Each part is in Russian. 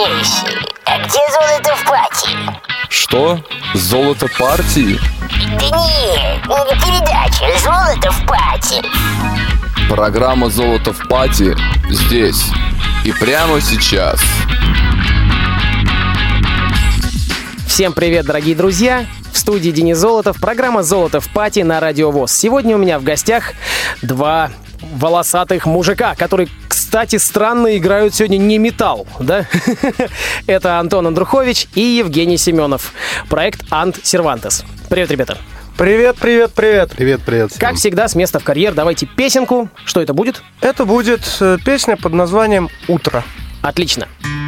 Милейший, а где золото в пати? Что? Золото партии? Да нет, не передача «Золото в пати». Программа «Золото в пати» здесь и прямо сейчас. Всем привет, дорогие друзья! В студии Денис Золотов, программа «Золото в пати» на Радио ВОЗ. Сегодня у меня в гостях два волосатых мужика, которые, кстати, странно играют сегодня не металл, да? Это Антон Андрухович и Евгений Семенов. Проект «Ант Сервантес». Привет, ребята. Привет, привет, привет. Привет, привет. Как всегда, с места в карьер давайте песенку. Что это будет? Это будет э, песня под названием «Утро». Отлично. Утро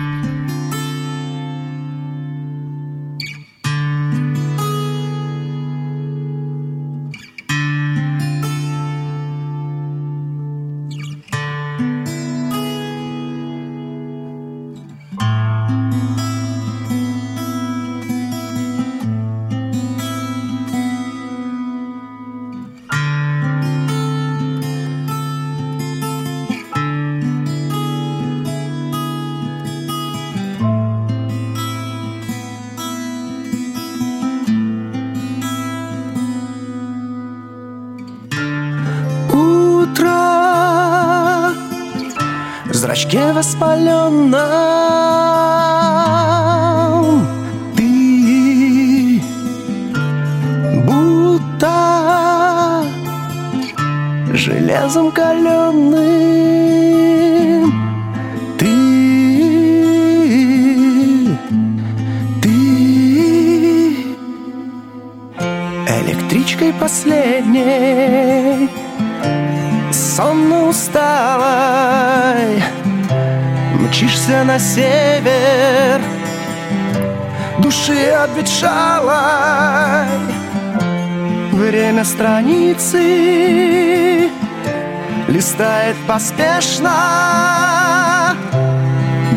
Электричкой последней. Сонно усталой Мчишься на север. Души обветшалой. Время страницы Листает поспешно.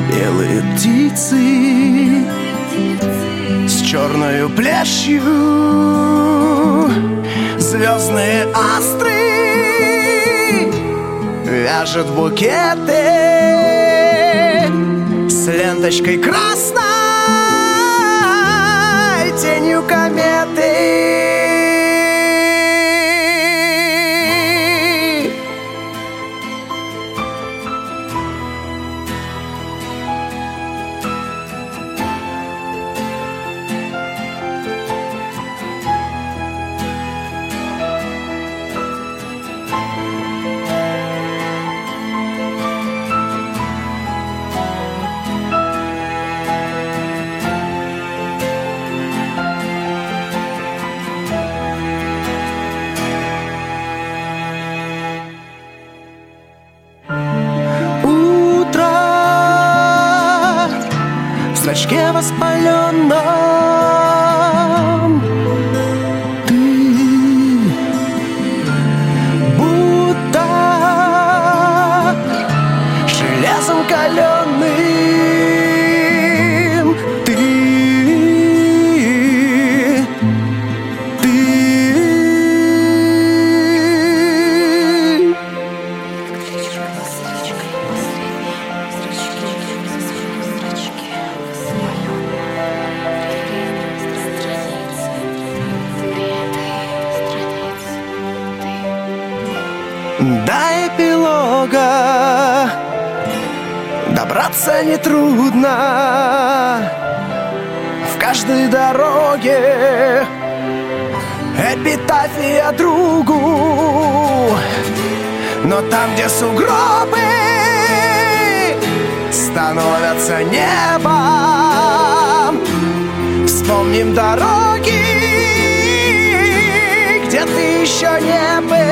Белые птицы С черною плешью. Звездные астры Вяжет букеты С ленточкой красной эпилога Добраться нетрудно. В каждой дороге Эпитафия другу. Но там, где сугробы Становятся небом. Вспомним дороги Где ты еще не был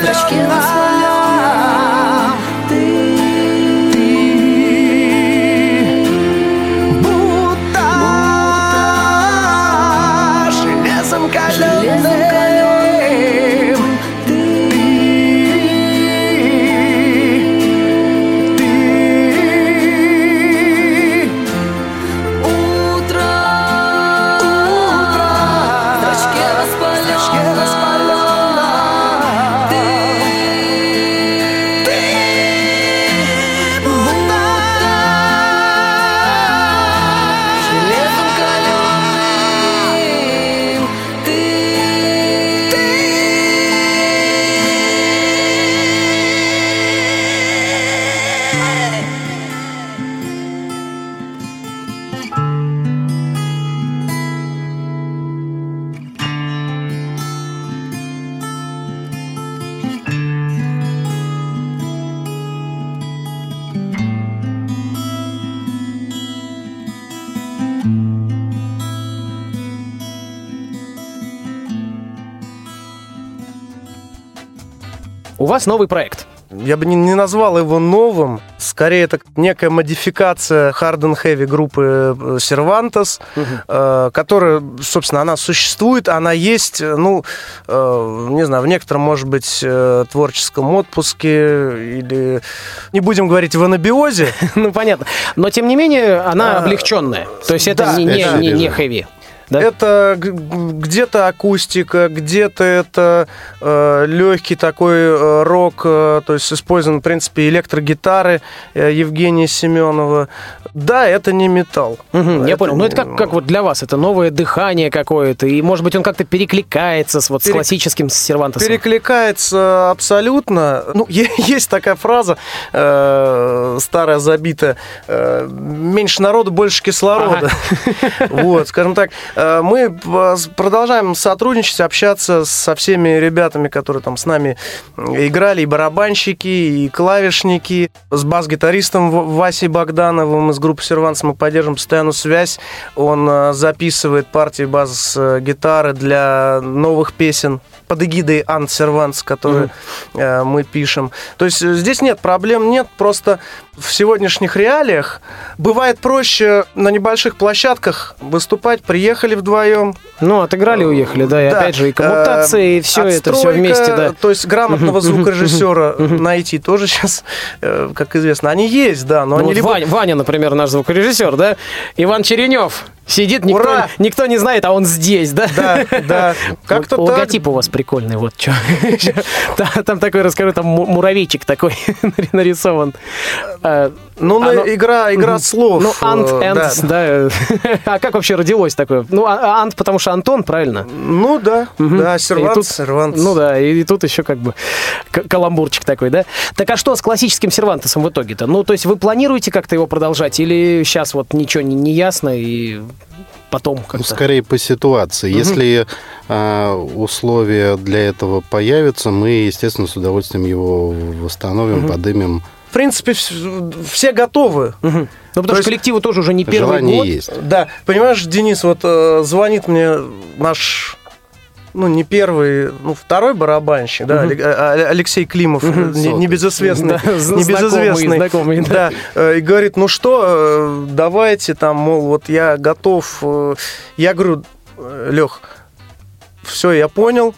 зрачке у вас новый проект. Я бы не, не назвал его новым. Скорее, это некая модификация Hard and Heavy группы э, Cervantes, э, которая, собственно, она существует, она есть, э, ну, э, не знаю, в некотором, может быть, э, творческом отпуске или, не будем говорить, в анабиозе. Ну, понятно. Но, тем не менее, она А, облегченная. То есть это не, не, это не, не свежее. хэви. Да? Это где-то акустика, где-то это легкий такой э, рок, э, то есть использован, в принципе, электрогитары э, Евгения Семенова. Да, это не металл. Мгм, я понял. Ну, это как, как вот для вас, это новое дыхание какое-то, и, может быть, он как-то перекликается с, вот, с Перек- классическим Сервантесом. Перекликается абсолютно. Ну, есть такая фраза э, старая забитая: э, меньше народу, больше кислорода. Вот, скажем так, э, мы э, с- продолжаем сотрудничать, общаться со всеми ребятами, которые там с нами играли, и барабанщики, и клавишники, с бас-гитаристом Васей Богдановым из группы Серванс мы поддерживаем постоянную связь. Он э, записывает партии бас-гитары для новых песен под эгидой Ант Серванс, которые э, мы пишем. То есть э, здесь нет проблем, нет, просто в сегодняшних реалиях бывает проще на небольших площадках выступать, приехали вдвоем. Ну, отыграли, уехали, да, и Да, опять же, и коммутации, и э, все это, все отстройка, вместе, да. То есть грамотного звукорежиссера найти тоже сейчас, э, как известно, они есть, да, но Ну, они вот либо... Ваня, Ваня, например, наш звукорежиссер, да? Иван Черенев сидит, никто, Ура! никто не знает, а он здесь, да? Да, да, как-то Вот так. Логотип у вас прикольный, вот что. Там такой, расскажу, там му- муравейчик такой нарисован. А, Ну, ну, Оно- игра, игра слов. Ну, Ант, э, Энт, да. да. А как вообще родилось такое? Ну, а- а Ант, потому что Антон, правильно? Ну, да, Мгм. да, сервант, тут- сервант. Ну да, и, и тут еще как бы каламбурчик такой, да? Так а что с классическим сервантесом в итоге-то? Ну, то есть вы планируете как-то его продолжать или сейчас вот ничего не, не ясно и потом Ну, как-то... скорее по ситуации. Если а, условия для этого появятся, мы, естественно, с удовольствием его восстановим, подымем. В принципе, вс- все готовы. Мгм. Ну, потому что есть- коллективу тоже уже не первый Желание год. есть. Да, понимаешь, Денис, вот э, звонит мне наш, ну, не первый, ну, второй барабанщик, да, а- а- Алексей Климов, э, не- небезызвестный, Да, небезызвестный. знакомый, знакомый, да. да, э, и говорит, ну что, э, давайте там, мол, вот я готов. э, Я говорю, Лех, все, я понял,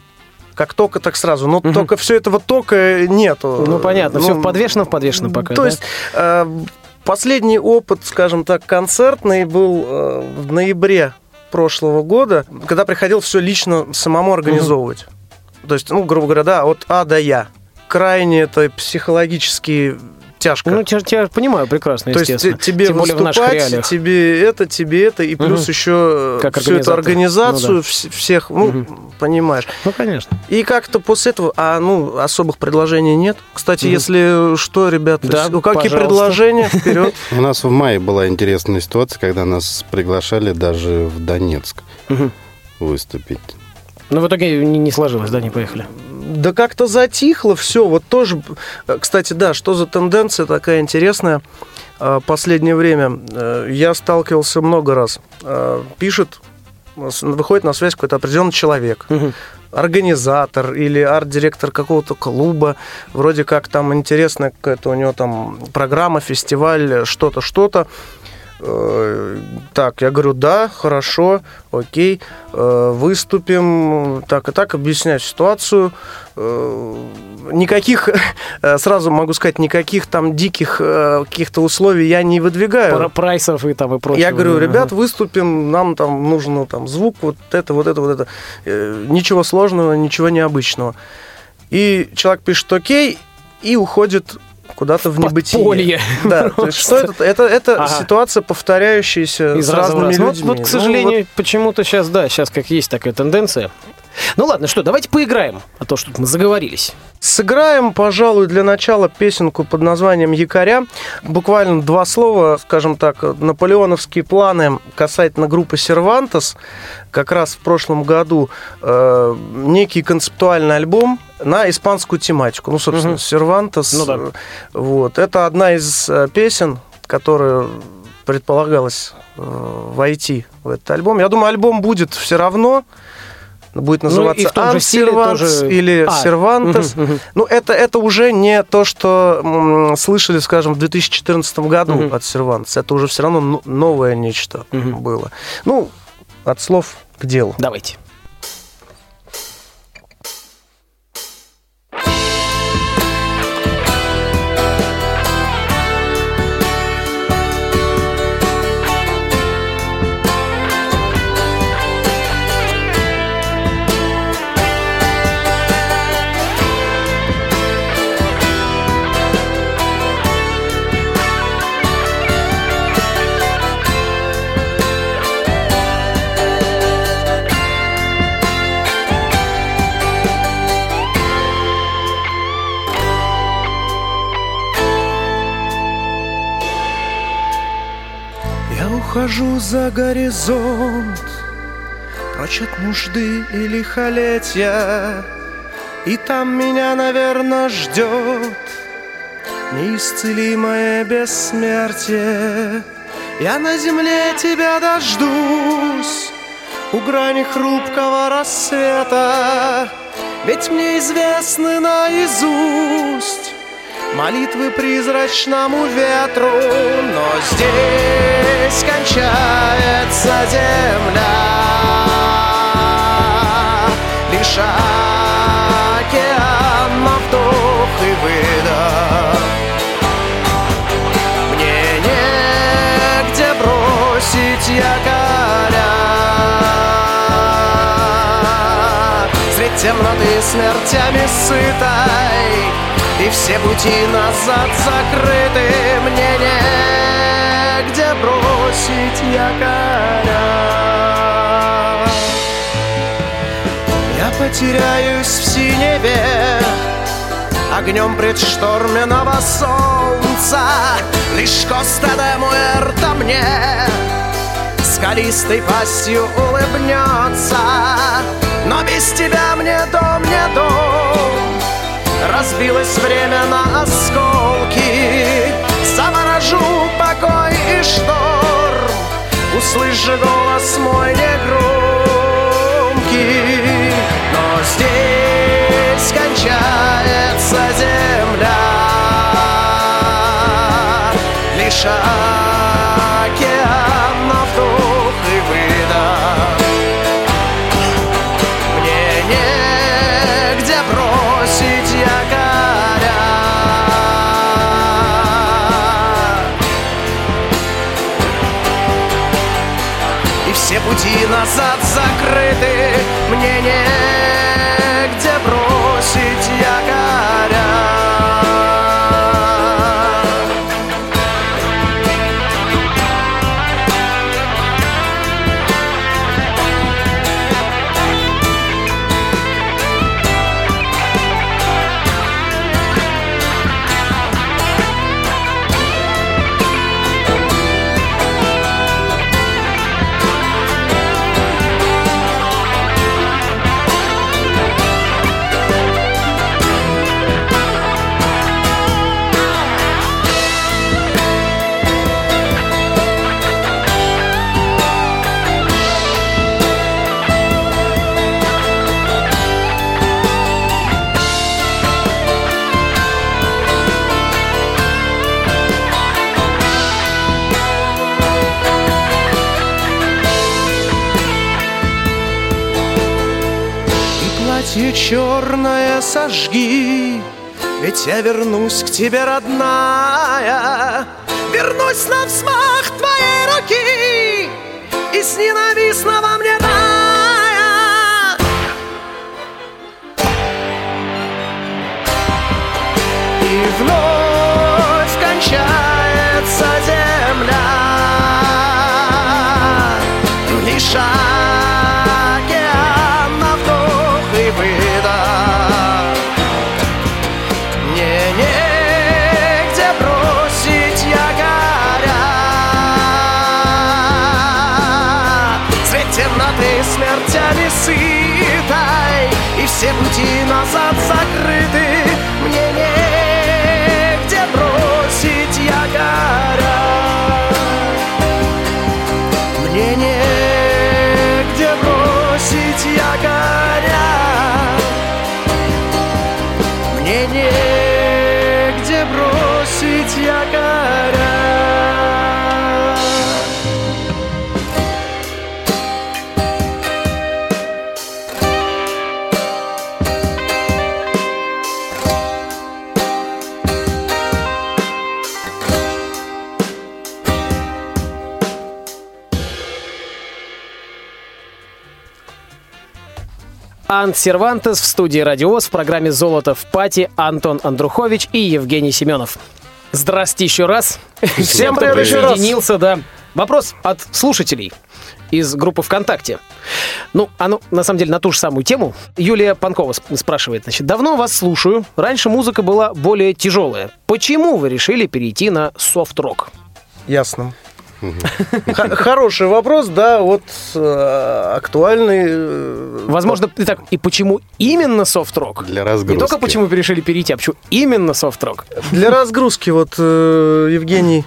как только, так сразу. Но только все этого тока нету. Ну, понятно, все Ну, в подвешенном, в подвешенном пока, То да? есть э, последний опыт, скажем так, концертный был э, в ноябре прошлого года, когда приходил все лично самому организовывать. То есть, ну, грубо говоря, да, от А до Я. Крайне это психологически тяжко. Ну, я, я понимаю прекрасно, То есть естественно. те- тебе Тем более в наших выступать, реалиях. тебе это, тебе это, и плюс Мгм. еще Как всю эту организатор. организацию Ну да. вс- всех, ну, понимаешь. Ну, конечно. И как-то после этого, а ну особых предложений нет. Кстати, если что, ребята, Да, ну, какие пожалуйста. предложения вперед? У нас в мае была интересная ситуация, когда нас приглашали даже в Донецк выступить. Но в итоге не сложилось, да, не поехали. Да как-то затихло все. Вот тоже, э, кстати, да, что за тенденция такая интересная э, последнее время? Э, Я сталкивался много раз. Э, Пишет, с- выходит на связь какой-то определенный человек. Организатор или арт-директор какого-то клуба, вроде как там интересная какая-то у него там программа, фестиваль, что-то, что-то. Э, Так, я говорю, да, хорошо, окей, э, выступим, так и так, объясняю ситуацию. Э, Никаких, сразу могу сказать, никаких там диких каких-то условий я не выдвигаю. Про прайсов и там и прочее. Я говорю, ребят, выступим, нам там нужно там звук, вот это, вот это, вот это. Ничего сложного, ничего необычного. И человек пишет окей и уходит куда-то в небытие. Подполье. Да, то есть что это? Это, это Ага. ситуация, повторяющаяся Из с разными раз. Ну, людьми. Вот, вот, к сожалению, почему-то сейчас, да, сейчас как есть такая тенденция. Ну ладно, что, давайте поиграем, а то что мы заговорились. Сыграем, пожалуй, для начала песенку под названием «Якоря». Буквально два слова, скажем так, наполеоновские планы касательно группы «Сервантес». Как раз в прошлом году э, некий концептуальный альбом на испанскую тематику. Ну, собственно, Мгм. «Сервантес». Ну да. Вот. Это одна из э, песен, которая предполагалось э, войти в этот альбом. Я думаю, альбом будет все равно. будет Ну, называться стиле «Ансервантс» тоже- или А, «Сервантес». мгм, мгм. Ну, это, это уже не то, что м, слышали, скажем, в 2014 году Мгм. от «Сервантес». Это уже все равно ну- новое нечто Мгм. было. Ну, от слов к делу. Давайте. Ухожу за горизонт, прочь от нужды и лихолетия, И там меня, наверное, ждет неисцелимое бессмертие. Я на земле тебя дождусь у грани хрупкого рассвета, Ведь мне известны наизусть Молитвы призрачному ветру, но здесь кончается земля. Лишь океан на вдох и выдох. Мне негде бросить якоря. Средь темноты смертями сытой И все пути назад закрыты. Мне негде бросить якоря? Я потеряюсь в синеве Огнем предшторменного солнца. Лишь Коста де Муэрто мне Скалистой пастью улыбнется. Но без тебя мне дом не дом Разбилось время на осколки. Заворожу покой и шторм. Услышь же голос мой негромкий черное сожги Ведь я вернусь к тебе, родная. Вернусь на взмах Ант Сервантес в студии «Радиоз» в программе «Золото в пати» Антон Андрухович и Евгений Семенов. Здрасте еще раз. Всем кто привет еще раз. присоединился, да. Вопрос от слушателей из группы ВКонтакте. Ну, оно, на самом деле, на ту же самую тему. Юлия Панкова сп- спрашивает, значит, давно вас слушаю. Раньше музыка была более тяжелая. Почему вы решили перейти на софт-рок? Ясно. Хороший вопрос, да, вот э, актуальный. э, Возможно, и так, и почему именно софт-рок? Для Не разгрузки. только почему вы решили перейти, а почему именно софт-рок? Для разгрузки, вот э, Евгений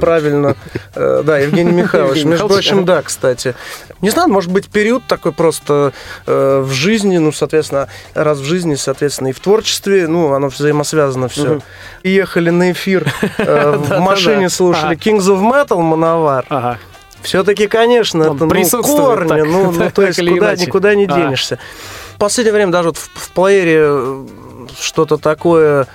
правильно, да, Евгений Михайлович, между прочим, да, кстати. Не знаю, может быть, период такой просто в жизни, ну, соответственно, раз в жизни, соответственно, и в творчестве, ну, оно взаимосвязано все. И ехали на эфир, в машине слушали. Kings of Metal, Мановар. Ага. Все-таки, конечно, Он это ну, корни, так- ну, ну, так то есть куда, иначе. никуда не А. денешься. В последнее время даже вот в, в плеере э, что-то такое,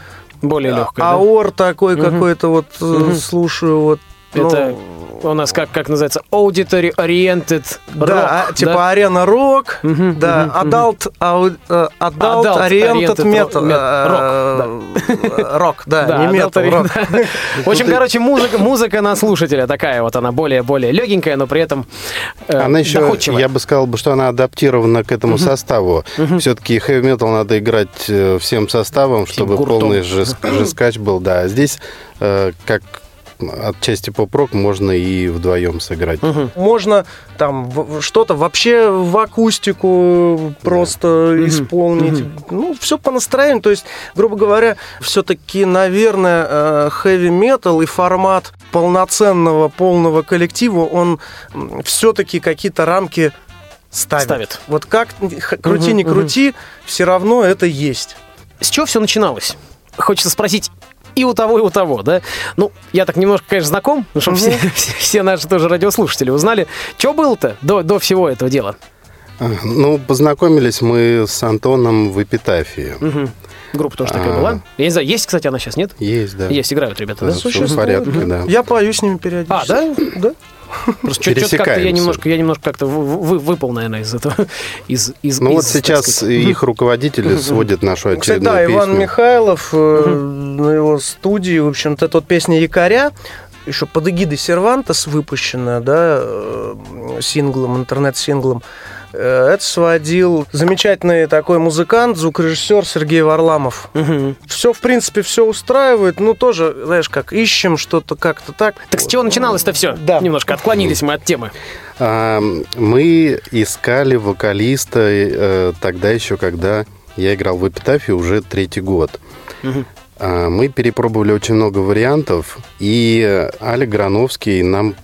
Более легкое. да? аор такой какой-то вот э, слушаю, вот. ну, Это у нас как, как называется? Auditory Oriented Rock. да, а, типа арена рок, Мгм, да, мгм, adult, ау- э, adult, Adult oriented oriented metal, ro- э, рок, да, Да, не рок. В общем, короче, музыка, музыка на слушателя такая вот, она более-более легенькая, но при этом э, Она еще, я бы сказал, бы, что она адаптирована к этому составу. Все-таки хэви-метал надо играть э, всем составом, чтобы полный жесткач был. Да, а здесь, как отчасти поп-рок, можно и вдвоем сыграть. Можно там что-то вообще в акустику просто исполнить. Ну, все по настроению. То есть, грубо говоря, все-таки, наверное, хэви-метал и формат полноценного, полного коллектива, он все-таки какие-то рамки ставит. Ставит. Вот как крути, Мгм, не крути, все равно это есть. С чего все начиналось? Хочется спросить и у того, и у того, да? Ну, я так немножко, конечно, знаком, ну, чтобы все, все- все наши тоже радиослушатели узнали. Что было-то до, до всего этого дела? А, Ну, познакомились мы с Антоном в «Эпитафии». Мгм. Группа тоже такая А. была. Я не знаю, есть, кстати, она сейчас, нет? Есть, да. Есть, играют ребята, да? Да, всё в порядке, да. Я пою с ними периодически. А, да? Да. Просто чё-то как-то я немножко, я немножко как-то вы- вы- выпал, наверное, из этого. Из, из, Ну вот из, так сейчас сказать, их руководители сводят нашу Кстати, очередную да, Иван песню. Михайлов э, на его студии, в общем-то, это вот песня «Якоря», еще под эгидой Сервантес выпущенная, да, э, синглом, интернет-синглом. Э, Это сводил замечательный такой музыкант, звукорежиссер Сергей Варламов. Мгм. Все, в принципе, все устраивает, ну, тоже, знаешь, как ищем что-то как-то так. Так с чего начиналось-то все? Да. Немножко отклонились мы от темы. А, Мы искали вокалиста э, тогда еще, когда я играл в «Эпитафии» уже третий год. А, Мы перепробовали очень много вариантов, и Алик Грановский нам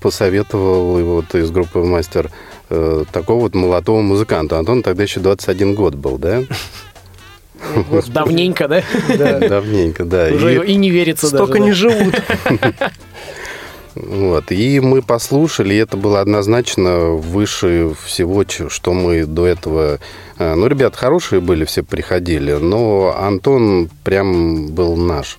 посоветовал его вот из группы «Мастер» э, такого вот молодого музыканта. Антон тогда еще 21 год был, да? Давненько, да? Давненько, да. Уже И- не верится даже. Столько не живут. Вот. И мы послушали, и это было однозначно выше всего, что мы до этого... э, Ну, ребят хорошие были, все приходили, но Антон прям был наш.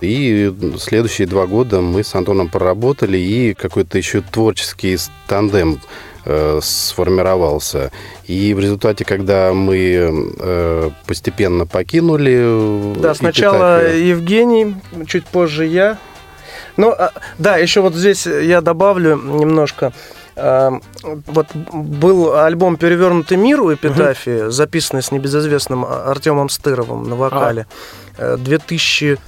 И следующие два года мы с Антоном проработали, и какой-то еще творческий тандем э, сформировался. И в результате, когда мы э, постепенно покинули... Да, сначала «Эпитафию», Евгений, чуть позже я. Ну, а, да, еще вот здесь я добавлю немножко. А, Вот был альбом «Перевернутый мир» у Эпитафии, записанный с небезызвестным Артемом Стыровым на вокале. Э, 2000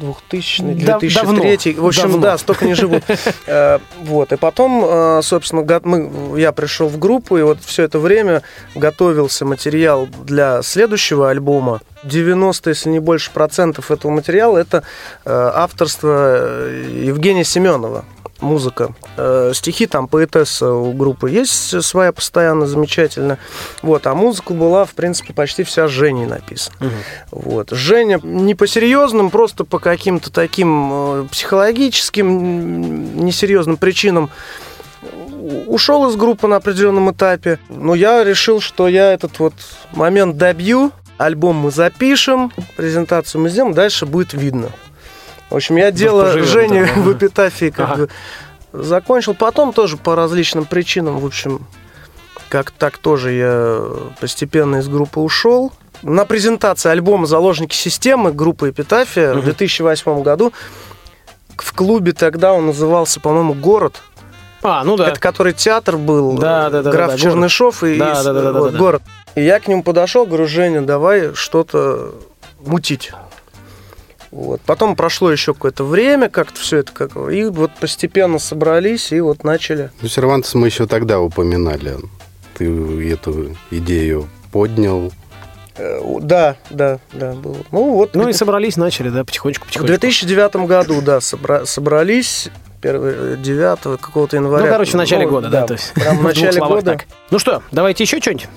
2000 Да- 2003 давно, в общем давно. да столько не живут. Э, вот и потом э, собственно мы я пришел в группу и вот все это время готовился материал для следующего альбома. 90 если не больше процентов этого материала это э, авторство Евгения Семенова музыка. Э, стихи там поэтесса у группы есть своя постоянно замечательно. Вот, а музыка была, в принципе, почти вся Женей написана. Вот. Женя не по серьезным, просто по каким-то таким э, психологическим, несерьезным причинам ушел из группы на определенном этапе. Но я решил, что я этот вот момент добью, альбом мы запишем, презентацию мы сделаем, дальше будет видно. В общем, я дело тогда. в эпитафии как Ага. бы закончил. Потом тоже по различным причинам, в общем, как так тоже я постепенно из группы ушел. На презентации альбома «Заложники системы» группы «Эпитафия» в 2008 году в клубе тогда он назывался, по-моему, «Город». А, ну да. Это который театр был, Да, да, да, граф да, да, Чернышов и Да, и да, да, да, да, вот, да. город. И я к нему подошел, говорю, Женя, давай что-то мутить. Вот. Потом прошло еще какое-то время, как-то все это как и вот постепенно собрались и вот начали. Ну, Сервантес мы еще тогда упоминали. Ты эту идею поднял. Э, Да, да, да, было. Ну вот. Ну и в собрались, начали, да, потихонечку, в потихонечку. 2009 году, да, собра- собрались 9 какого-то января. Ну, короче, в начале Ну, года, да. то есть прям в начале словах года. так. Ну что, давайте еще что-нибудь.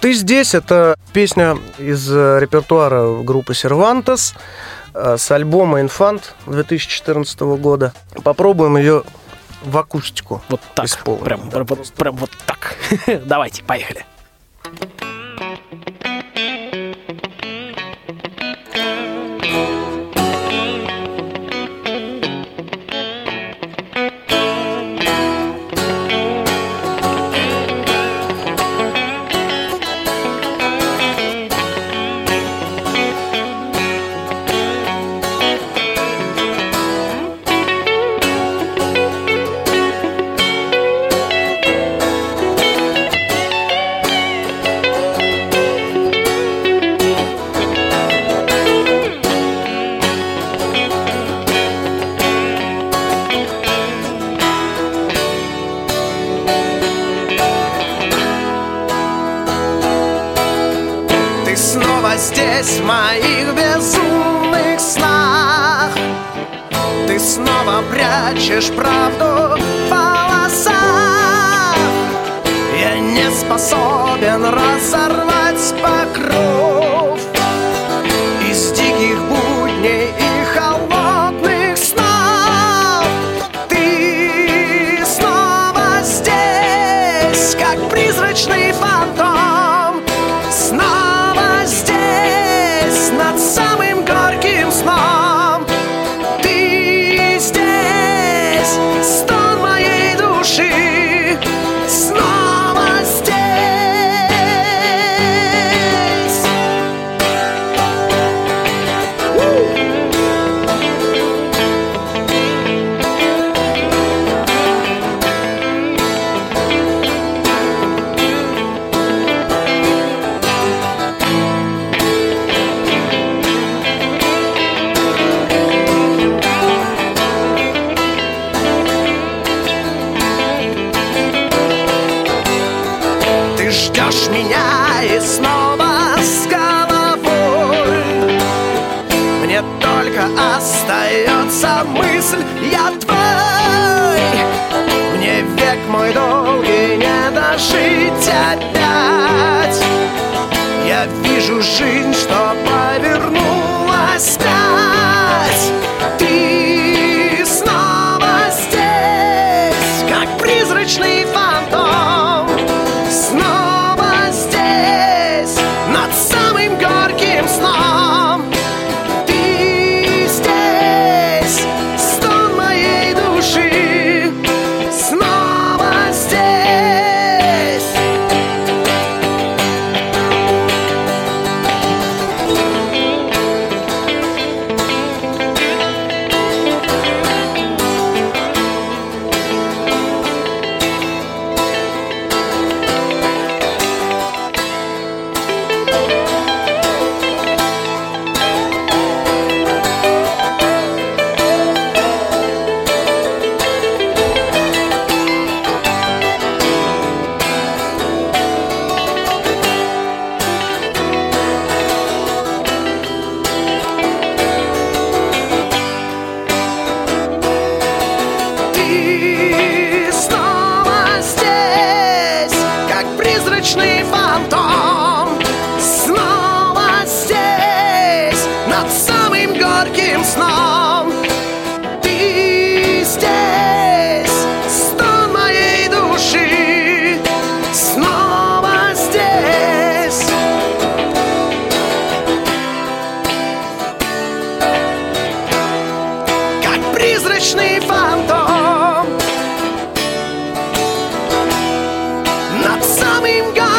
Ты здесь это песня из э, репертуара группы Сервантес э, с альбома Инфант 2014 года. Попробуем ее в акустику. Вот так. Исполним, Прям, да, прям, вот- прям вот так. Давайте, поехали. Ты мысль Я твой. Мне век мой долгий не дожить опять. Я вижу жизнь, что повернулась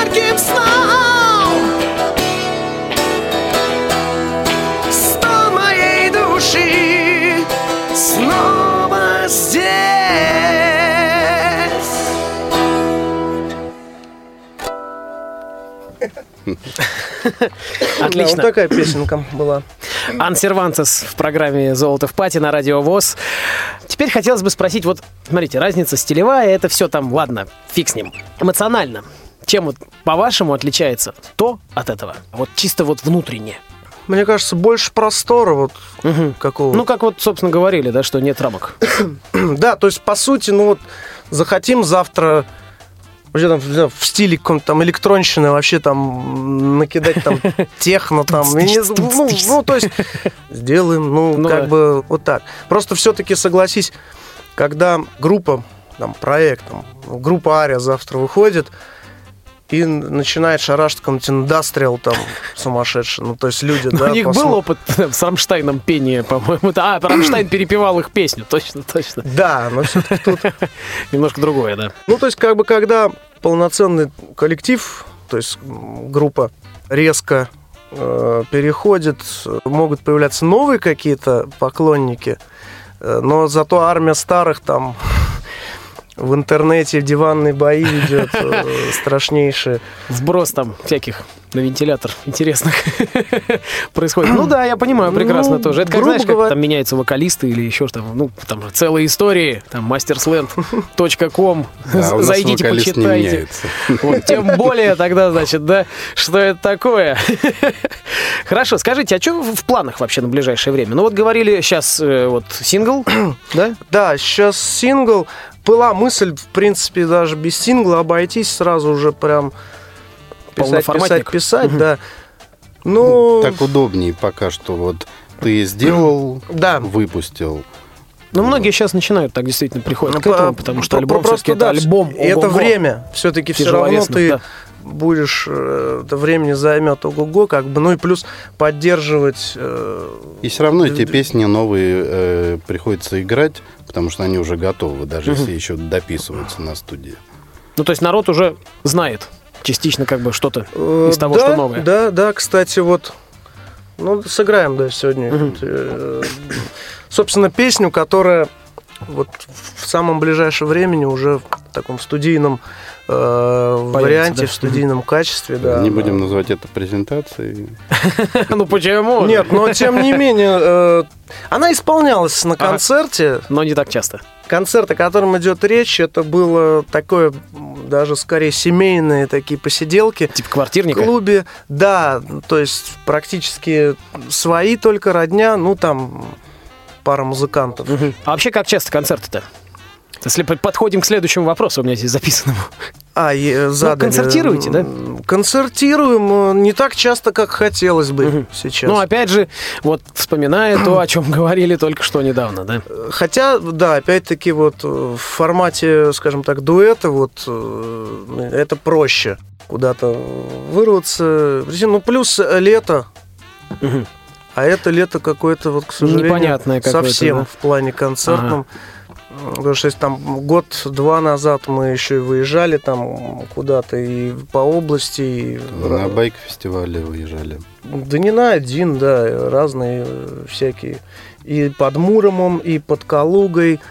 сладким сном Стон моей души снова здесь Да, Отлично. вот такая песенка была. Ан Сервантес в программе «Золото в пати» на Радио ВОЗ. Теперь хотелось бы спросить, вот, смотрите, разница стилевая, это все там, ладно, фиг с ним. Эмоционально. Чем вот, по-вашему, отличается то от этого? Вот чисто вот внутренне. Мне кажется, больше простора вот какого. Ну, как вот, собственно, говорили, да, что нет рамок. Да, то есть, по сути, ну вот захотим завтра вообще там в стиле каком-то там электронщины вообще там накидать там техно там. ну, ну, то есть сделаем, ну, Ну как да. бы вот так. Просто все-таки согласись, когда группа, там, проект, там, группа Ария завтра выходит, и начинает шарашить какой-нибудь индастриал там сумасшедший. Ну, то есть люди, Ну, да, У них посмо- был опыт с Рамштайном пения, по-моему. А, Рамштайн перепевал их песню, точно, точно. Да, но все-таки тут Немножко другое, да. Ну, то есть, как бы, когда полноценный коллектив, то есть группа резко э, переходит, могут появляться новые какие-то поклонники, э, но зато армия старых там в интернете диванные бои ведет э, страшнейшие. Вброс там всяких на вентилятор интересных происходит. Ну да, я понимаю прекрасно Ну, тоже. Это как, знаешь, как говоря- там меняются вокалисты или еще что-то. Ну, там же целые истории. Там mastersland.com. Да, Зайдите, почитайте. Вот, тем более тогда, значит, да, что это такое. Хорошо, скажите, а что в планах вообще на ближайшее время? Ну вот говорили сейчас вот сингл, да? Да, сейчас сингл. Была мысль, в принципе, даже без сингла обойтись сразу уже прям писать, писать, писать, да. Ну, Так удобнее пока что. Вот ты сделал, Да. выпустил. Ну, многие сейчас начинают так действительно приходят к Ну, этому, по- потому что по- альбом просто, это да, альбом. Это ого-го. время. Все-таки все равно ты да. будешь, э, это времени займет ого-го, как бы, ну и плюс поддерживать. э, И все равно эти песни новые э, приходится играть, потому что они уже готовы, даже если еще дописываются на студии. Ну, то есть народ уже знает частично как бы что-то э, из того, да, что новое. Да, да, кстати, вот, ну, сыграем, да, сегодня. Собственно, песню, которая вот в самом ближайшем времени уже в таком студийном э, варианте, да. в студийном качестве, да. Не она- будем называть это презентацией. Ну, почему? Нет, но тем не менее, э, она исполнялась на концерте. Но не так часто. Концерт, о котором идет речь, это было такое, даже скорее семейные такие посиделки. Типа В квартирника. клубе, да, то есть практически свои только родня, ну там пара музыкантов. Мгм. А вообще как часто концерты-то? Если по- подходим к следующему вопросу, у меня здесь записано. А, э, задали. концертируете, да? Концертируем э, не так часто, как хотелось бы сейчас. Ну, опять же, вот вспоминая то, о чем говорили только что недавно, да? Хотя, да, опять-таки вот э, в формате, скажем так, дуэта вот это проще куда-то вырваться. Ну, плюс лето. Мгм. А это лето какое-то, вот, к сожалению, Непонятное совсем да? в плане концертном. Потому что если там год-два назад мы еще и выезжали там куда-то и по области, и На байк-фестивале выезжали. да не на один, да, разные всякие. И под Муромом, и под Калугой.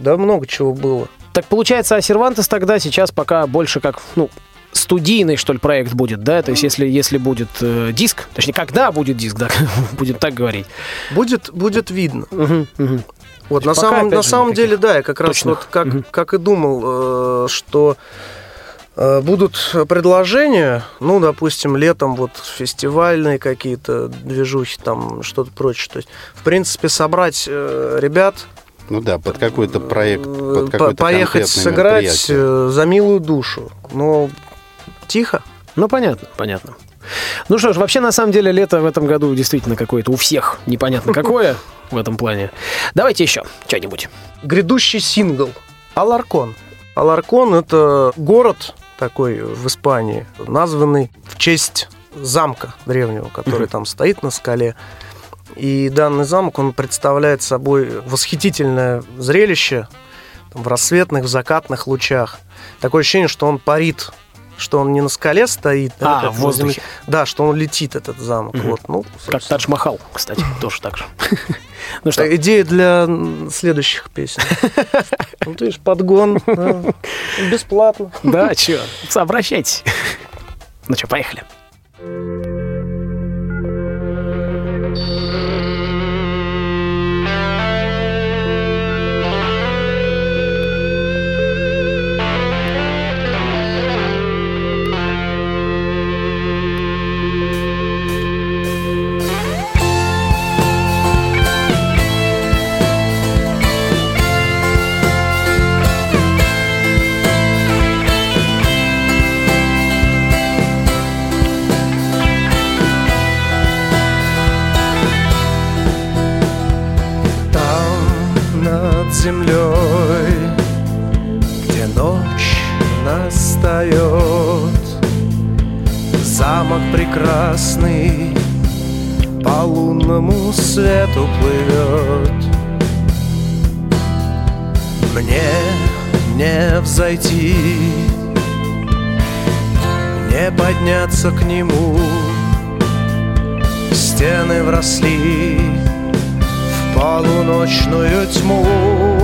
Да, много чего было. Так получается, а Сервантес тогда сейчас пока больше как, ну, студийный, что ли, проект будет, да? То есть, если, если будет э, диск, точнее, когда будет диск, да, будем так говорить. Будет, будет видно. Мгм, мгм. Вот на пока, самом, на самом деле, да, я как раз точных. вот как, Мгм. как и думал, э, что э, будут предложения, ну, допустим, летом вот фестивальные какие-то движухи, там что-то прочее. То есть, в принципе, собрать э, ребят, Ну да, под какой-то проект, э, под по- какой-то поехать сыграть э, за милую душу. Но тихо. Ну, понятно, понятно. Ну что ж, вообще, на самом деле, лето в этом году действительно какое-то у всех непонятно какое в этом плане. Давайте еще что-нибудь. Грядущий сингл Аларкон. Аларкон – это город такой в Испании, названный в честь замка древнего, который там стоит на скале. И данный замок, он представляет собой восхитительное зрелище в рассветных, в закатных лучах. Такое ощущение, что он парит что он не на скале стоит. да, А, в воздухе. земле. Да, что он летит, этот замок. Вот, ну, Как Тадж-Махал, кстати, тоже так же. Ну что, Идея для следующих песен. Ну, ты видишь, подгон. Бесплатно. да, чё, обращайтесь. Ну что, поехали. Там лунному свету плывет. Мне не взойти, не подняться к нему, стены вросли в полуночную тьму.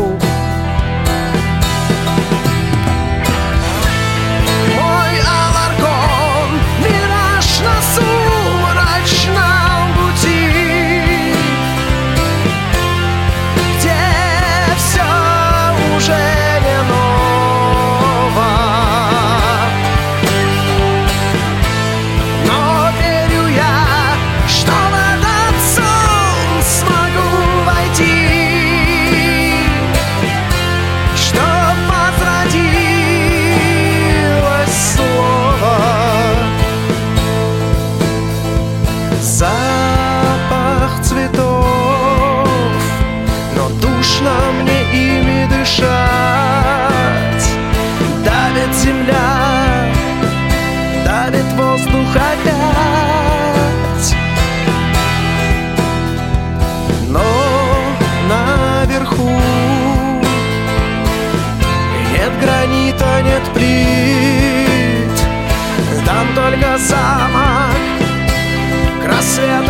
Нет гранита, нет плит. Там только замок к рассвету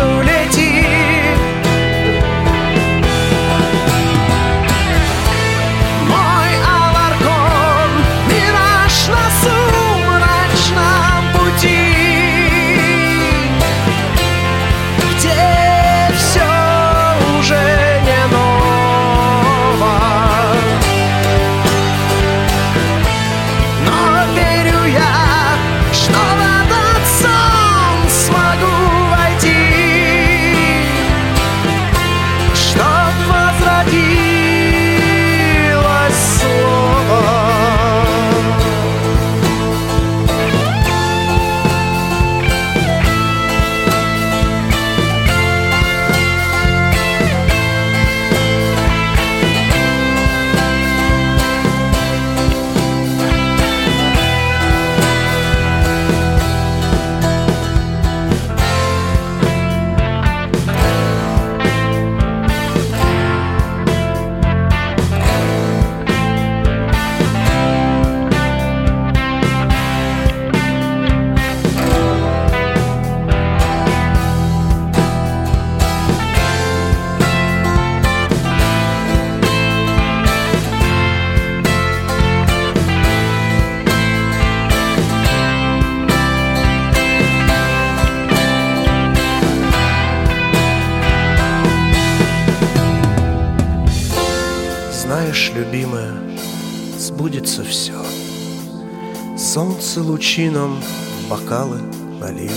в бокалы нальет.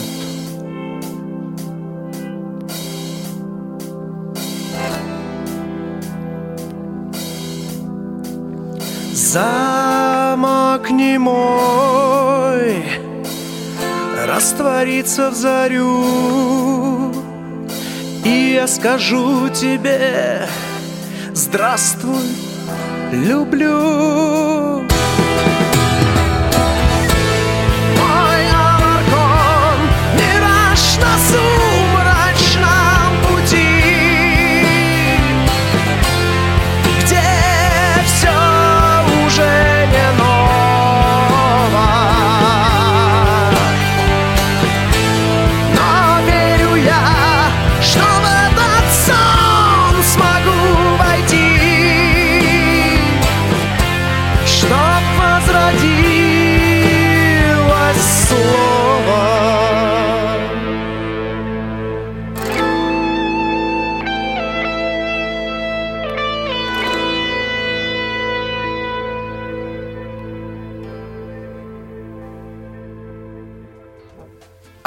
Замок не мой Растворится в зарю И я скажу тебе Здравствуй, люблю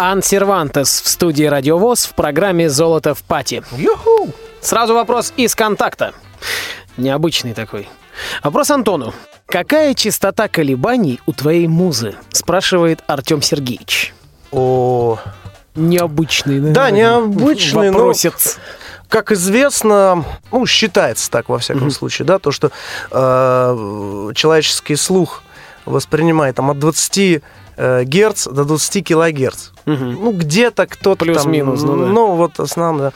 Ан Сервантес в студии Радиовоз в программе «Золото в пати». Юху! Сразу вопрос из контакта. Необычный такой. Вопрос Антону. Какая частота колебаний у твоей музы? Спрашивает Артем Сергеевич. О, Необычный, Да, необычный, но- Вопросец. как известно, ну, считается так, во всяком случае, да, то, что э, человеческий слух воспринимает там от 20 э, герц до 20 килогерц. Мгм. Ну, где-то кто-то там... Плюс-минус, ну да. Ну, вот основное.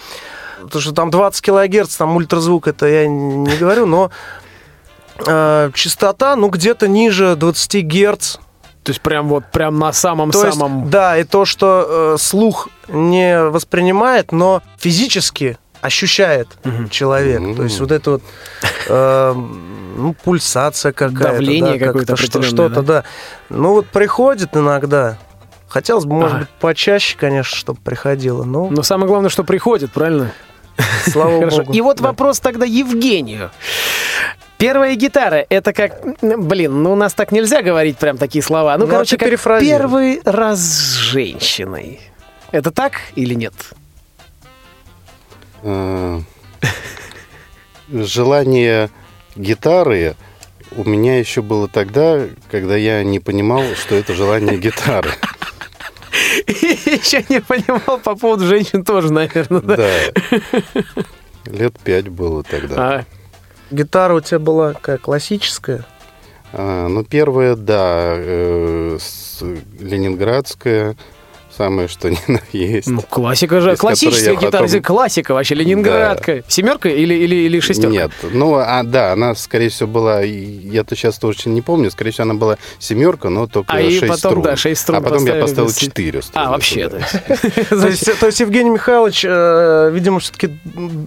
То, что там 20 килогерц, там ультразвук, это я не говорю, но э, частота, ну, где-то ниже 20 герц. То есть прям вот прям на То есть, самом-самом... да, и то, что э, слух не воспринимает, но физически ощущает человек. Мгм. То есть вот это вот э, ну, пульсация какая-то. Давление да, какое-то что- определенное, Что-то, да. Ну вот приходит иногда. Хотелось бы, может Ага. быть, почаще, конечно, чтобы приходило. Но, Но самое главное, что приходит, правильно? слава Хорошо. богу. И вот да. вопрос тогда Евгению. Первая гитара, это как... Блин, ну у нас так нельзя говорить прям такие слова. Ну, Ну, а короче, как первый раз с женщиной. Это так или нет? Э, Желание гитары у меня еще было тогда, когда я не понимал, что это желание гитары. Еще не понимал по поводу женщин тоже, наверное, да? Да. Лет пять было тогда. А, Гитара у тебя была какая, классическая? А, ну, первая, да, э, с- ленинградская, самое что ни на есть. ну, классика же, классическая гитара, потом- классика вообще, ленинградка. Семерка или, или, или шестерка? Нет, ну, а, да, она, скорее всего, была, и я-то сейчас точно не помню, скорее всего, она была семерка, но только А и шесть потом, струн. да, шесть струн А потом я поставил да, четыре струны. А, вообще, туда. то есть... Евгений Михайлович, э, видимо, все-таки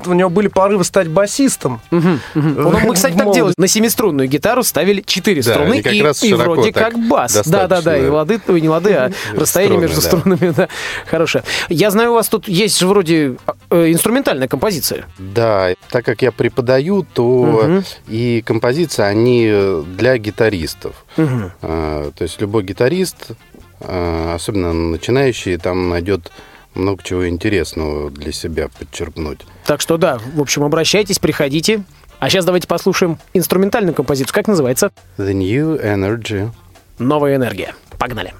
у него были порывы стать басистом. Ну, мы, кстати, так делали. На семиструнную гитару ставили четыре Да, струны и, и вроде так как бас. Да-да-да, и да. лады, ой, не лады, а расстояние между да. Струнами, да, хорошее. Я знаю, у вас тут есть же вроде э, инструментальная композиция. Да, так как я преподаю, то Мгм. и композиции, они для гитаристов. А, То есть любой гитарист, а, особенно начинающий, там найдет много чего интересного для себя подчеркнуть. Так что да, в общем, обращайтесь, приходите. А сейчас давайте послушаем инструментальную композицию. Как называется? The New Energy. Новая энергия. Погнали.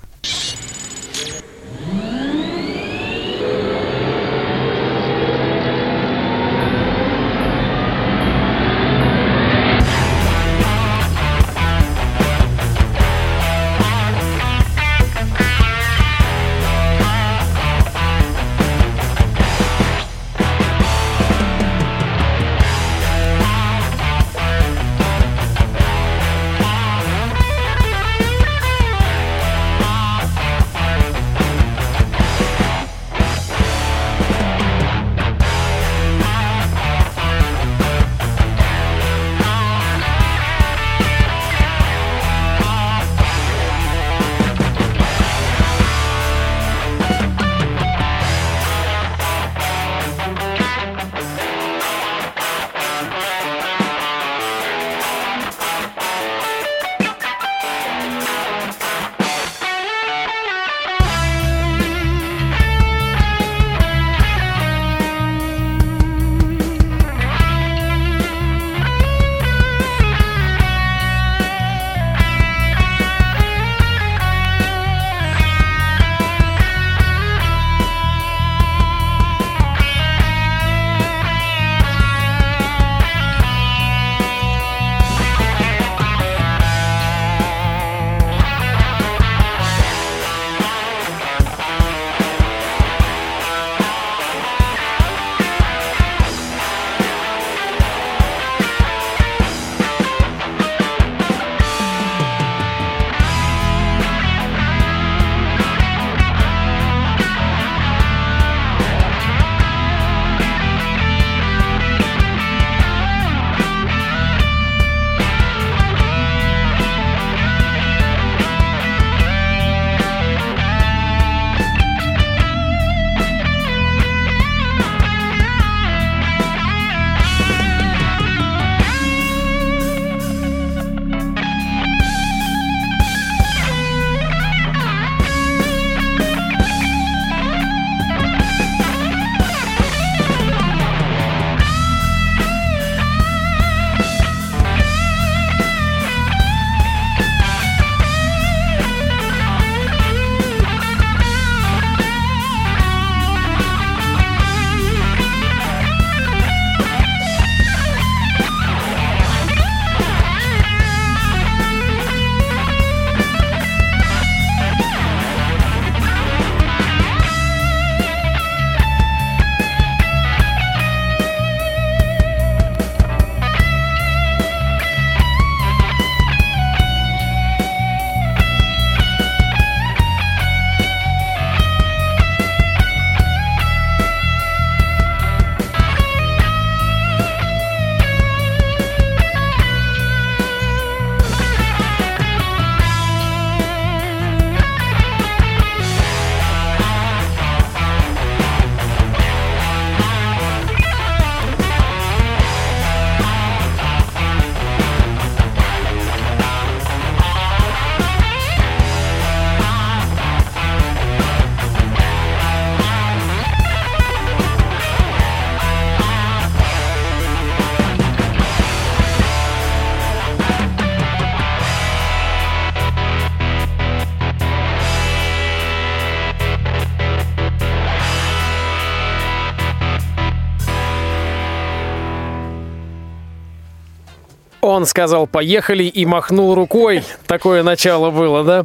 Он сказал «поехали» и махнул рукой. Такое начало было, да?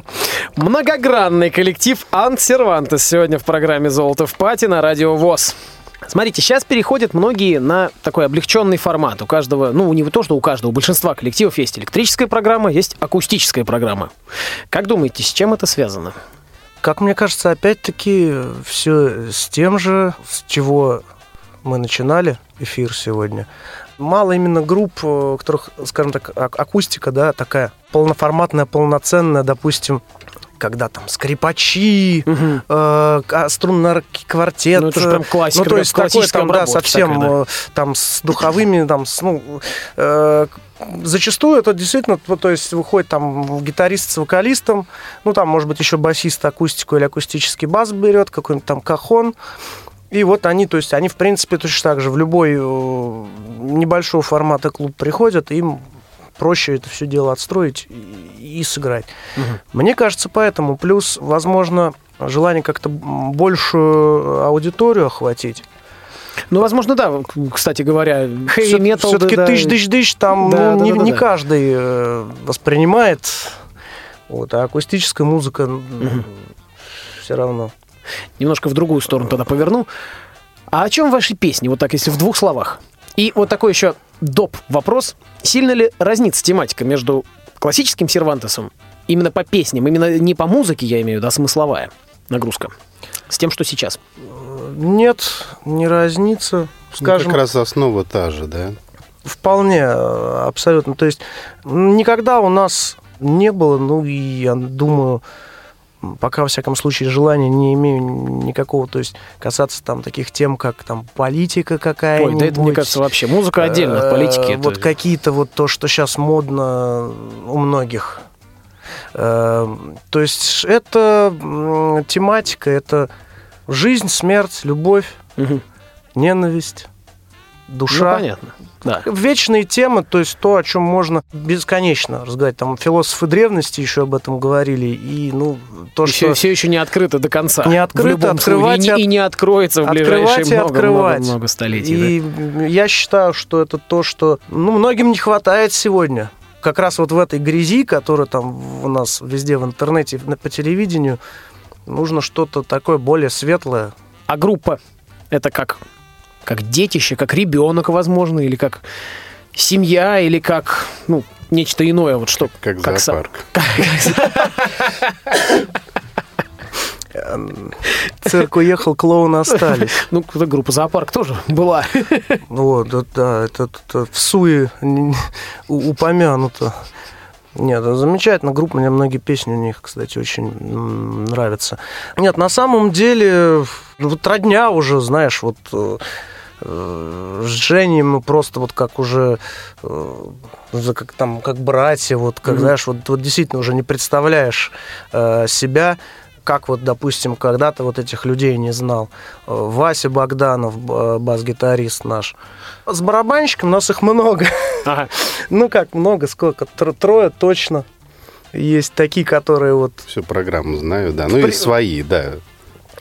Многогранный коллектив Ант Сервантес сегодня в программе «Золото в пати» на Радио ВОЗ. Смотрите, сейчас переходят многие на такой облегченный формат. У каждого, ну, не то, что у каждого, у большинства коллективов есть электрическая программа, есть акустическая программа. Как думаете, с чем это связано? Как мне кажется, опять-таки все с тем же, с чего мы начинали эфир сегодня. Мало именно групп, э, у которых, скажем так, ак- акустика, да, такая полноформатная, полноценная, допустим, когда там скрипачи, Мгм. э, к- струнный квартет. Ну, это же прям классика, Ну, то есть классическая там, да, совсем такая, да. э, там с духовыми, там, с, ну, э, зачастую это действительно, то есть выходит там гитарист с вокалистом, ну, там, может быть, еще басист акустику или акустический бас берет, какой-нибудь там кахон, и вот они, то есть они, в принципе, точно так же в любой э, небольшого формата клуб приходят, им проще это все дело отстроить и, и сыграть. Мне кажется, поэтому. Плюс, возможно, желание как-то большую аудиторию охватить. Ну, возможно, да. Кстати говоря, хэви метал. Все-таки да, тыщ-дыщ-дыщ там Да, ну, да, не, да, да, не да. каждый э, воспринимает. Вот, а акустическая музыка все равно. Немножко в другую сторону тогда поверну. А о чем ваши песни, вот так, если в двух словах? И вот такой еще доп. вопрос. Сильно ли разнится тематика между классическим сервантесом, именно по песням, именно не по музыке, я имею в виду, а смысловая нагрузка, с тем, что сейчас? Нет, не разнится. Ну, Скажем, как раз основа та же, да? Вполне, э, абсолютно. То есть никогда у нас не было, ну и я думаю, пока, во всяком случае, желания не имею никакого, то есть касаться там таких тем, как там политика какая-нибудь. Ой, да это, мне кажется, вообще музыка отдельно от политики. Э, это- Вот какие-то вот то, что сейчас модно у многих. Э, То есть это тематика, это жизнь, смерть, любовь, ненависть, Ну, душа. понятно. Да. Вечные темы, то есть то, о чем можно бесконечно разговаривать. Там философы древности еще об этом говорили. И, ну, то, Еще, что... все еще не открыто до конца. Не открыто, открывать случае. И, не- и не откроется в ближайшие открывать и много, открывать. много, много столетий. да. И я считаю, что это то, что ну, многим не хватает сегодня. Как раз вот в этой грязи, которая там у нас везде в интернете, по телевидению, нужно что-то такое более светлое. А группа это как? Как детище, как ребенок, возможно, или как семья, или как ну, нечто иное. Вот что? Как, са- зоопарк. Цирк уехал, клоуны остались. Ну, группа зоопарк тоже была. Вот, да, да, это, это в суе упомянуто. Нет, это замечательно. Группа, мне многие песни у них, кстати, очень нравятся. Нет, на самом деле, ну, вот родня уже, знаешь, вот э, с Женей мы просто вот как уже э, как там как братья, вот как Мгм. знаешь, вот, вот действительно уже не представляешь э, себя, как вот, допустим, когда-то вот этих людей не знал. Э, Вася Богданов, б- бас-гитарист наш. С барабанщиком у нас их много. Ага. Ну как много, сколько? Тро- Трое точно. Есть такие, которые вот Всю программу знаю, да. Ну и свои, да.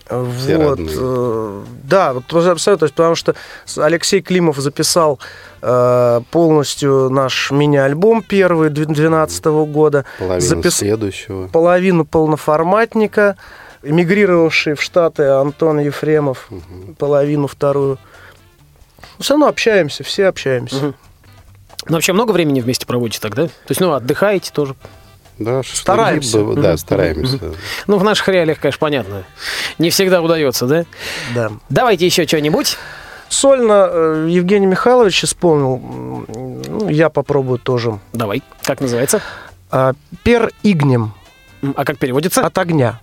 Все вот, родные. э, да, вот тоже абсолютно, то есть, потому что Алексей Климов записал э, полностью наш мини-альбом первый 2012 года, Половину запис- следующего. половину полноформатника, эмигрировавший в Штаты Антон Ефремов, половину вторую. Но все равно общаемся, все общаемся. Мгм. Ну, вообще много времени вместе проводите тогда? То есть, ну, отдыхаете тоже? Да, Стараемся. что-либо, Да, стараемся. Ну, в наших реалиях, конечно, понятно. Не всегда удается, да? Да. Давайте еще что-нибудь. Сольно э, Евгений Михайлович исполнил, ну, я попробую тоже. Давай. Как называется? А, Пер игнем А как переводится? от огня.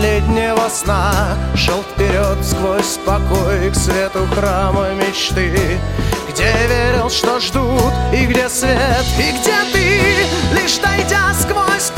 Последнего сна Шел вперед сквозь покой к свету храма мечты Где верил, что ждут, и где свет, и где ты Лишь дойдя сквозь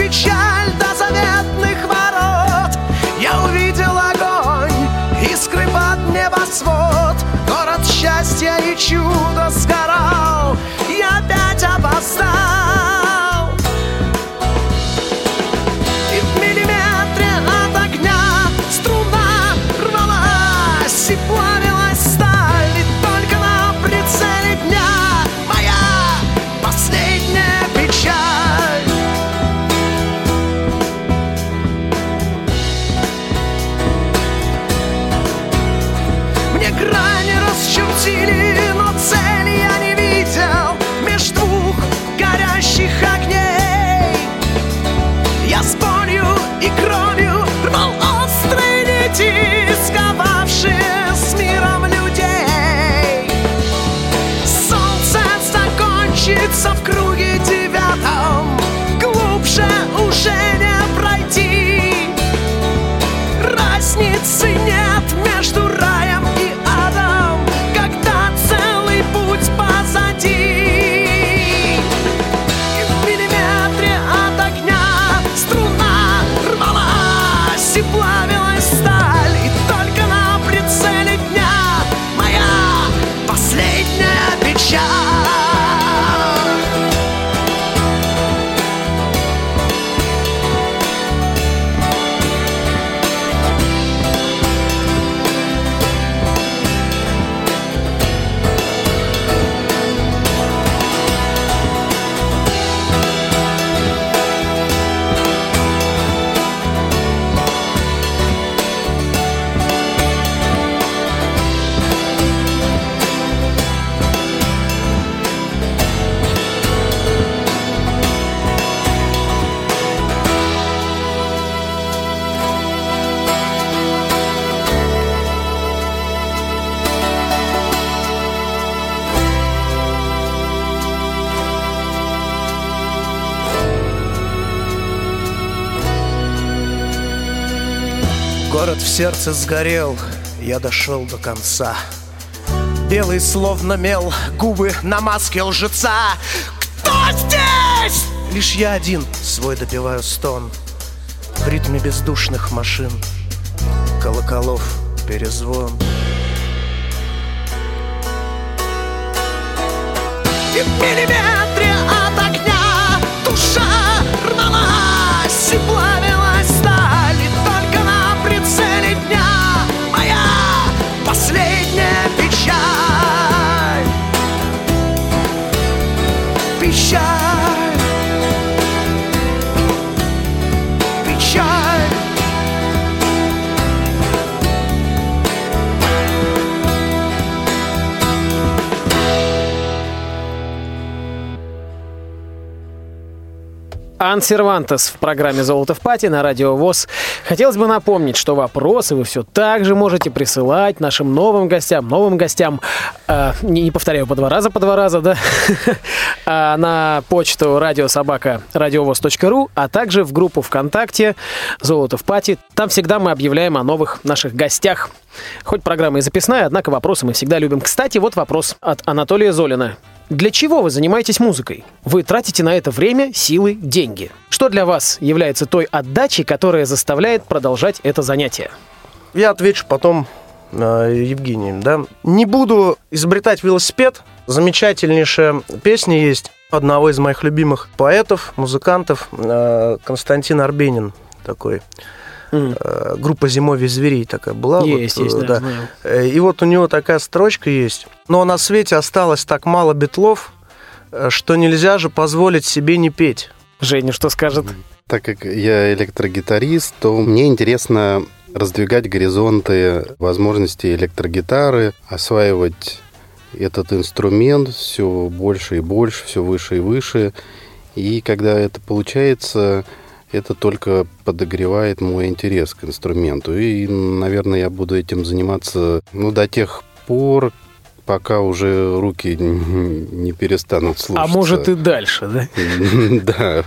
Город в сердце сгорел, я дошел до конца. Белый словно мел, губы на маске лжеца. Кто здесь? Лишь я один свой допиваю стон В ритме бездушных машин. Колоколов перезвон. И в миллиметре от огня душа рвалась и плавилась Ан Сервантес в программе «Золото в пати» на Радио ВОЗ. Хотелось бы напомнить, что вопросы вы все так же можете присылать нашим новым гостям, новым гостям, э, не, не повторяю, по два раза, по два раза, да, А, на почту радиособака радиовоз.ру, а также в группу ВКонтакте «Золото в пати». Там всегда мы объявляем о новых наших гостях. Хоть программа и записная, однако вопросы мы всегда любим. Кстати, вот вопрос от Анатолия Золина. Для чего вы занимаетесь музыкой? Вы тратите на это время, силы, деньги. Что для вас является той отдачей, которая заставляет продолжать это занятие? Я отвечу потом э, Евгении, да. Не буду изобретать велосипед. Замечательнейшая песня есть одного из моих любимых поэтов, музыкантов, э, Константин Арбенин такой. Э, Группа «Зимовье зверей» такая была. вот, Есть, есть, э, да, знаю. Э, И вот у него такая строчка есть. Но на свете осталось так мало битлов, что нельзя же позволить себе не петь. Женя, что скажет? Так как я электрогитарист, то мне интересно раздвигать горизонты возможностей электрогитары, осваивать этот инструмент все больше и больше, все выше и выше. И когда это получается, это только подогревает мой интерес к инструменту. И, наверное, я буду этим заниматься ну, до тех пор, пока уже руки не перестанут слушаться. А может и дальше, да? Да,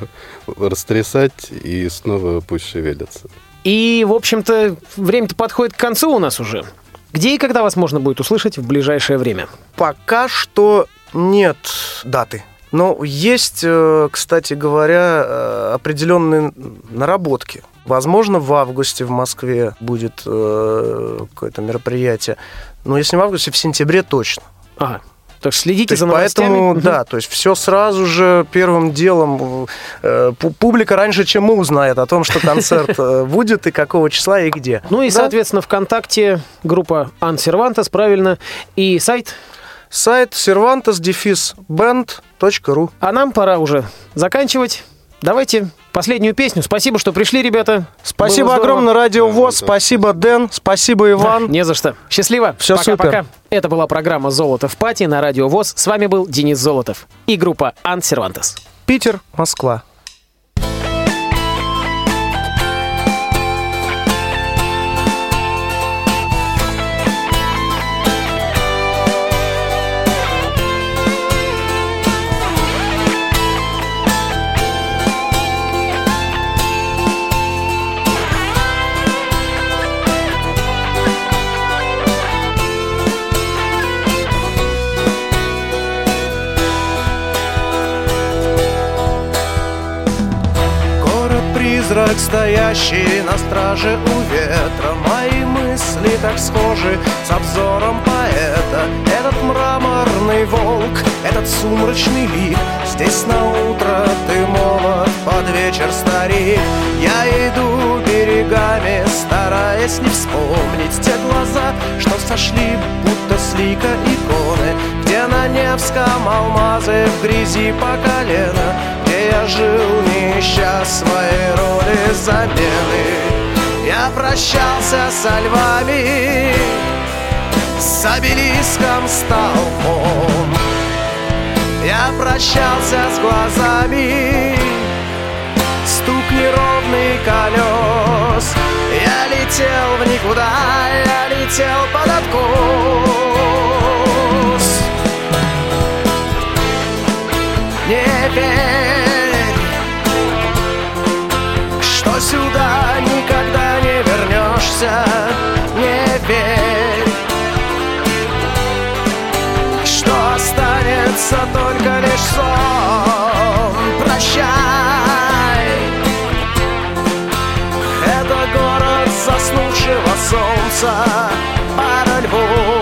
растрясать и снова пусть шевелятся. И, в общем-то, время-то подходит к концу у нас уже. Где и когда вас можно будет услышать в ближайшее время? Пока что нет даты. Но есть, э, кстати говоря, э, определенные наработки. Возможно, в августе в Москве будет э, какое-то мероприятие. Но если не в августе, в сентябре точно. Ага. Так следите То за новостями. поэтому, Мгм. да, то есть все сразу же первым делом э, пу- публика раньше, чем мы узнает о том, что концерт будет и какого числа и где. Ну и, Да. соответственно, ВКонтакте группа Ансервантас, правильно, и сайт. сайт cervantes-band.ru. А нам пора уже заканчивать. Давайте последнюю песню. Спасибо, что пришли, ребята. Спасибо Было здорово. огромное, Радио ВОЗ, спасибо, Дэн, спасибо, Иван. Не за что. Счастливо. Всё Пока-пока. супер. Это была программа «Золото в пати» на Радио ВОЗ. С вами был Денис Золотов и группа Ансервантас. Питер, Москва. Город-призрак, стоящий на страже у ветра. Мои мысли так схожи с обзором поэта. Этот мраморный волк, этот сумрачный лик. Здесь на утро ты молод, под вечер старик Я иду берегами, стараясь не вспомнить Те глаза, что сошли, будто с лика иконы На Невском алмазы в грязи по колено Где я жил, не ища своей роли замены. Я прощался со львами, с обелиском столбом. Я прощался с глазами, стук неровный колес. Я летел в никуда, я летел под откос сюда никогда не вернешься Не верь, что останется только лишь сон. Прощай, это город заснувшего солнца Пара львов,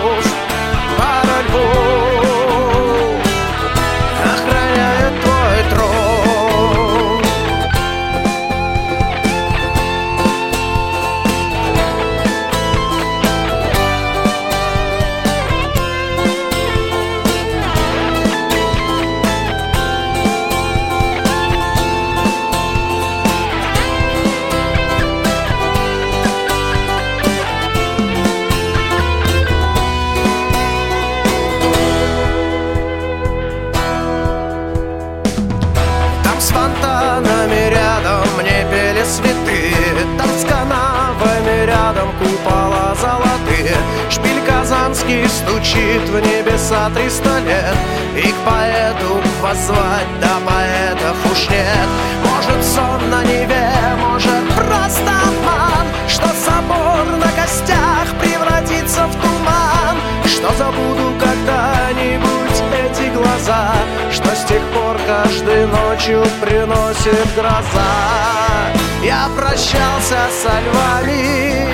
поэту воззвать, да поэтов уж нет. Может сон на Неве, может просто обман Что собор на костях превратится в туман. Что забуду когда-нибудь эти глаза Что с тех пор каждой ночью приносит гроза. Я прощался со львами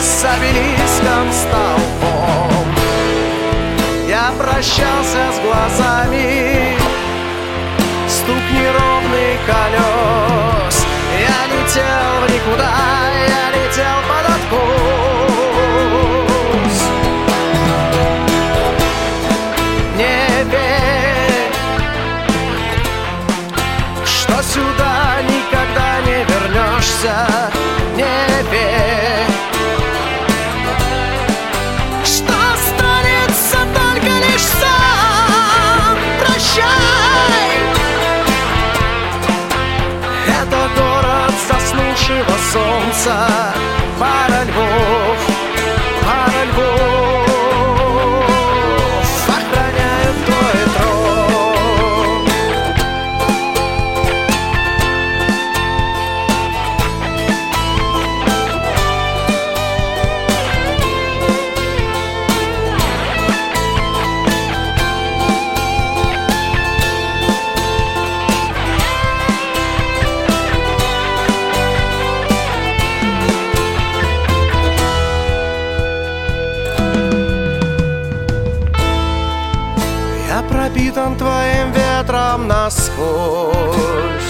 С обелиском столбом. Я прощался с глазами. Стук неровный колес. Я летел в никуда Я летел под откос. Не верь, что сюда никогда не вернешься. Заснувшего солнца. Пара насквозь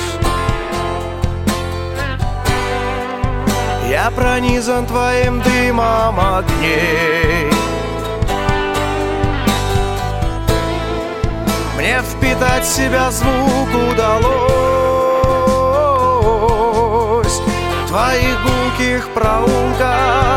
Я пронизан твоим дымом огней. Мне впитать себя звук удалось. Твоих гулких проулках